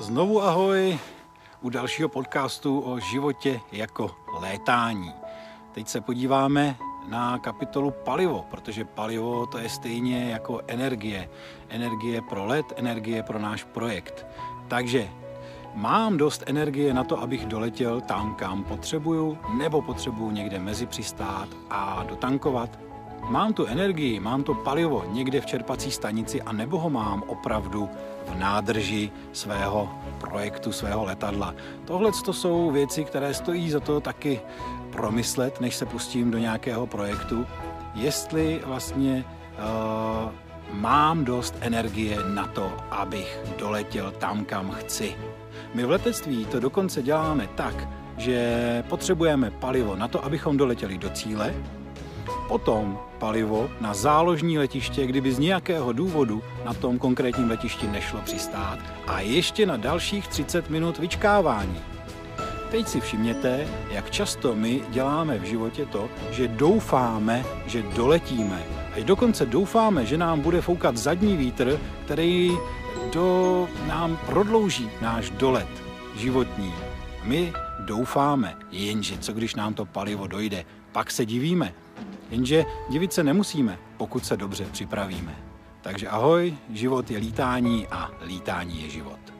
Znovu ahoj u dalšího podcastu o životě jako létání. Teď se podíváme na kapitolu palivo, protože palivo to je stejně jako energie. Energie pro let, energie pro náš projekt. Takže mám dost energie na to, abych doletěl tam, kam potřebuju, nebo potřebuju někde mezi přistát a dotankovat. Mám tu energii, mám to palivo někde v čerpací stanici a nebo ho mám opravdu v nádrži svého projektu, svého letadla. Tohle to jsou věci, které stojí za to taky promyslet, než se pustím do nějakého projektu, jestli vlastně uh, mám dost energie na to, abych doletěl tam, kam chci. My v letectví to dokonce děláme tak, že potřebujeme palivo na to, abychom doletěli do cíle, potom palivo na záložní letiště, kdyby z nějakého důvodu na tom konkrétním letišti nešlo přistát a ještě na dalších 30 minut vyčkávání. Teď si všimněte, jak často my děláme v životě to, že doufáme, že doletíme. A dokonce doufáme, že nám bude foukat zadní vítr, který do, nám prodlouží náš dolet životní. My doufáme, jenže co když nám to palivo dojde, pak se divíme, Jenže divit se nemusíme, pokud se dobře připravíme. Takže ahoj, život je lítání a lítání je život.